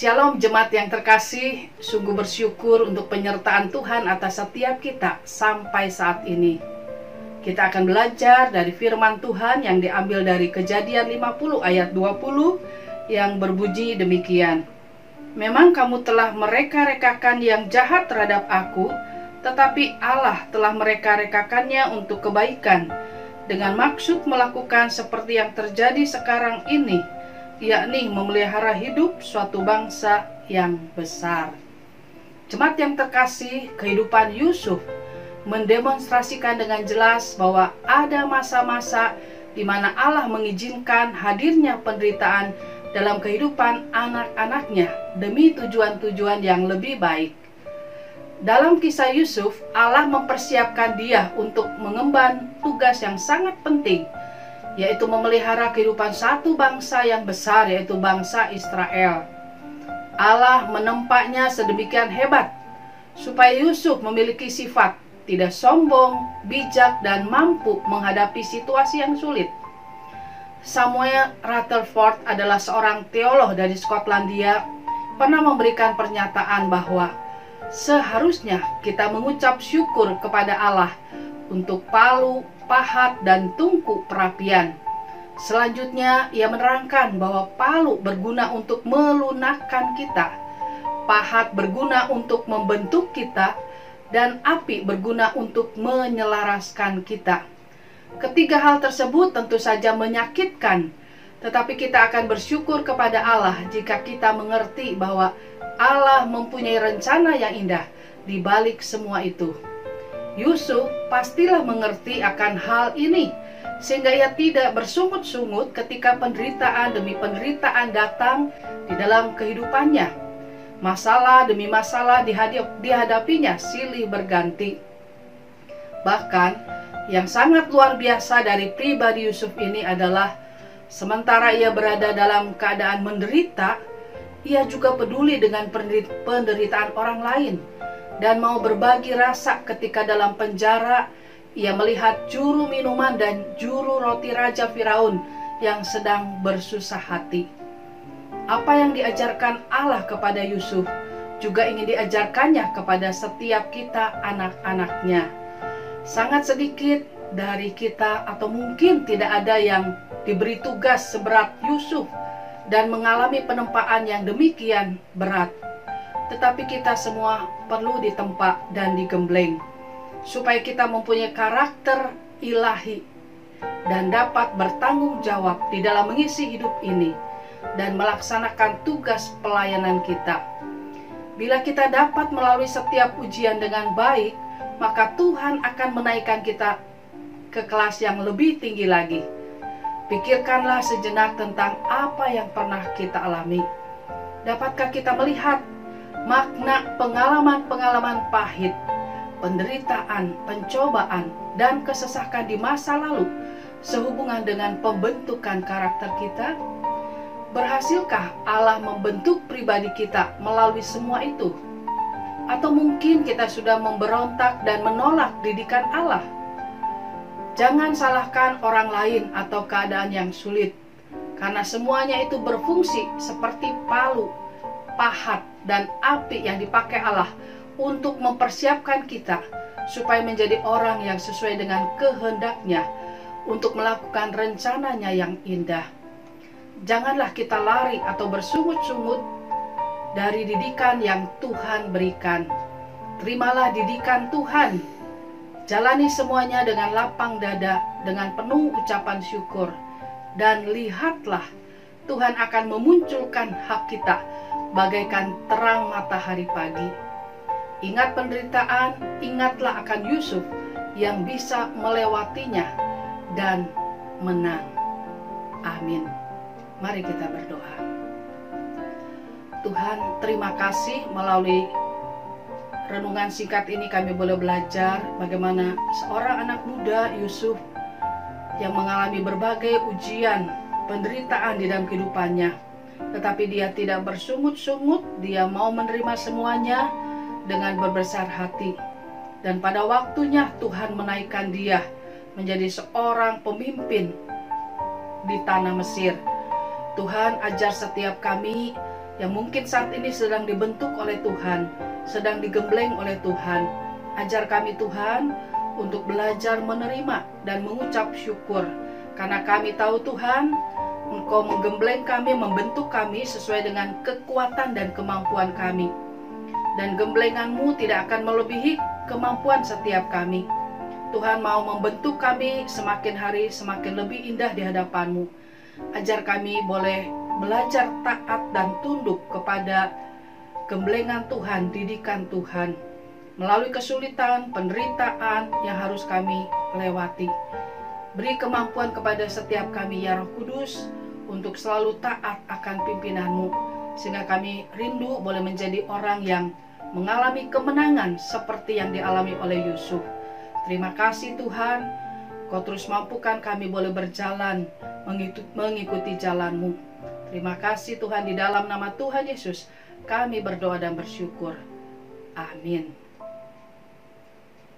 Shalom jemaat yang terkasih, sungguh bersyukur untuk penyertaan Tuhan atas setiap kita sampai saat ini. Kita akan belajar dari firman Tuhan yang diambil dari Kejadian 50 ayat 20 yang berbunyi demikian. Memang kamu telah mereka-rekakan yang jahat terhadap aku, tetapi Allah telah mereka-rekakannya untuk kebaikan dengan maksud melakukan seperti yang terjadi sekarang ini yakni memelihara hidup suatu bangsa yang besar. Jemaat yang terkasih, kehidupan Yusuf mendemonstrasikan dengan jelas bahwa ada masa-masa di mana Allah mengizinkan hadirnya penderitaan dalam kehidupan anak-anaknya demi tujuan-tujuan yang lebih baik. Dalam kisah Yusuf, Allah mempersiapkan dia untuk mengemban tugas yang sangat penting – yaitu memelihara kehidupan satu bangsa yang besar, yaitu bangsa Israel. Allah menempatnya sedemikian hebat supaya Yusuf memiliki sifat tidak sombong, bijak, dan mampu menghadapi situasi yang sulit. Samuel Rutherford adalah seorang teolog dari Skotlandia, pernah memberikan pernyataan bahwa seharusnya kita mengucap syukur kepada Allah untuk palu, pahat, dan tungku perapian. Selanjutnya, ia menerangkan bahwa palu berguna untuk melunakkan kita, pahat berguna untuk membentuk kita, dan api berguna untuk menyelaraskan kita. Ketiga hal tersebut tentu saja menyakitkan, tetapi kita akan bersyukur kepada Allah jika kita mengerti bahwa Allah mempunyai rencana yang indah di balik semua itu. Yusuf pastilah mengerti akan hal ini, sehingga ia tidak bersungut-sungut ketika penderitaan demi penderitaan datang di dalam kehidupannya. Masalah demi masalah dihadapinya silih berganti. Bahkan, yang sangat luar biasa dari pribadi Yusuf ini adalah sementara ia berada dalam keadaan menderita, ia juga peduli dengan penderitaan orang lain dan mau berbagi rasa ketika dalam penjara ia melihat juru minuman dan juru roti raja Firaun yang sedang bersusah hati. Apa yang diajarkan Allah kepada Yusuf juga ingin diajarkannya kepada setiap kita anak-anaknya. Sangat sedikit dari kita atau mungkin tidak ada yang diberi tugas seberat Yusuf dan mengalami penempaan yang demikian berat tetapi kita semua perlu ditempa dan digembleng supaya kita mempunyai karakter ilahi dan dapat bertanggung jawab di dalam mengisi hidup ini dan melaksanakan tugas pelayanan kita. Bila kita dapat melalui setiap ujian dengan baik, maka Tuhan akan menaikkan kita ke kelas yang lebih tinggi lagi. Pikirkanlah sejenak tentang apa yang pernah kita alami. Dapatkah kita melihat makna pengalaman-pengalaman pahit, penderitaan, pencobaan, dan kesesakan di masa lalu sehubungan dengan pembentukan karakter kita? Berhasilkah Allah membentuk pribadi kita melalui semua itu? Atau mungkin kita sudah memberontak dan menolak didikan Allah? Jangan salahkan orang lain atau keadaan yang sulit, karena semuanya itu berfungsi seperti palu pahat, dan api yang dipakai Allah untuk mempersiapkan kita supaya menjadi orang yang sesuai dengan kehendaknya untuk melakukan rencananya yang indah. Janganlah kita lari atau bersungut-sungut dari didikan yang Tuhan berikan. Terimalah didikan Tuhan. Jalani semuanya dengan lapang dada, dengan penuh ucapan syukur. Dan lihatlah, Tuhan akan memunculkan hak kita bagaikan terang matahari pagi. Ingat penderitaan, ingatlah akan Yusuf yang bisa melewatinya dan menang. Amin. Mari kita berdoa. Tuhan, terima kasih melalui renungan singkat ini kami boleh belajar bagaimana seorang anak muda Yusuf yang mengalami berbagai ujian, penderitaan di dalam kehidupannya tetapi dia tidak bersungut-sungut, dia mau menerima semuanya dengan berbesar hati. Dan pada waktunya Tuhan menaikkan dia menjadi seorang pemimpin di tanah Mesir. Tuhan ajar setiap kami yang mungkin saat ini sedang dibentuk oleh Tuhan, sedang digembleng oleh Tuhan. Ajar kami Tuhan untuk belajar menerima dan mengucap syukur. Karena kami tahu Tuhan, Engkau menggembleng kami, membentuk kami sesuai dengan kekuatan dan kemampuan kami. Dan gemblenganmu tidak akan melebihi kemampuan setiap kami. Tuhan mau membentuk kami semakin hari semakin lebih indah di hadapanmu. Ajar kami boleh belajar taat dan tunduk kepada gemblengan Tuhan, didikan Tuhan. Melalui kesulitan, penderitaan yang harus kami lewati. Beri kemampuan kepada setiap kami ya Roh Kudus untuk selalu taat akan pimpinanmu. Sehingga kami rindu boleh menjadi orang yang mengalami kemenangan seperti yang dialami oleh Yusuf. Terima kasih Tuhan, Kau terus mampukan kami boleh berjalan mengikuti jalanmu. Terima kasih Tuhan di dalam nama Tuhan Yesus kami berdoa dan bersyukur. Amin.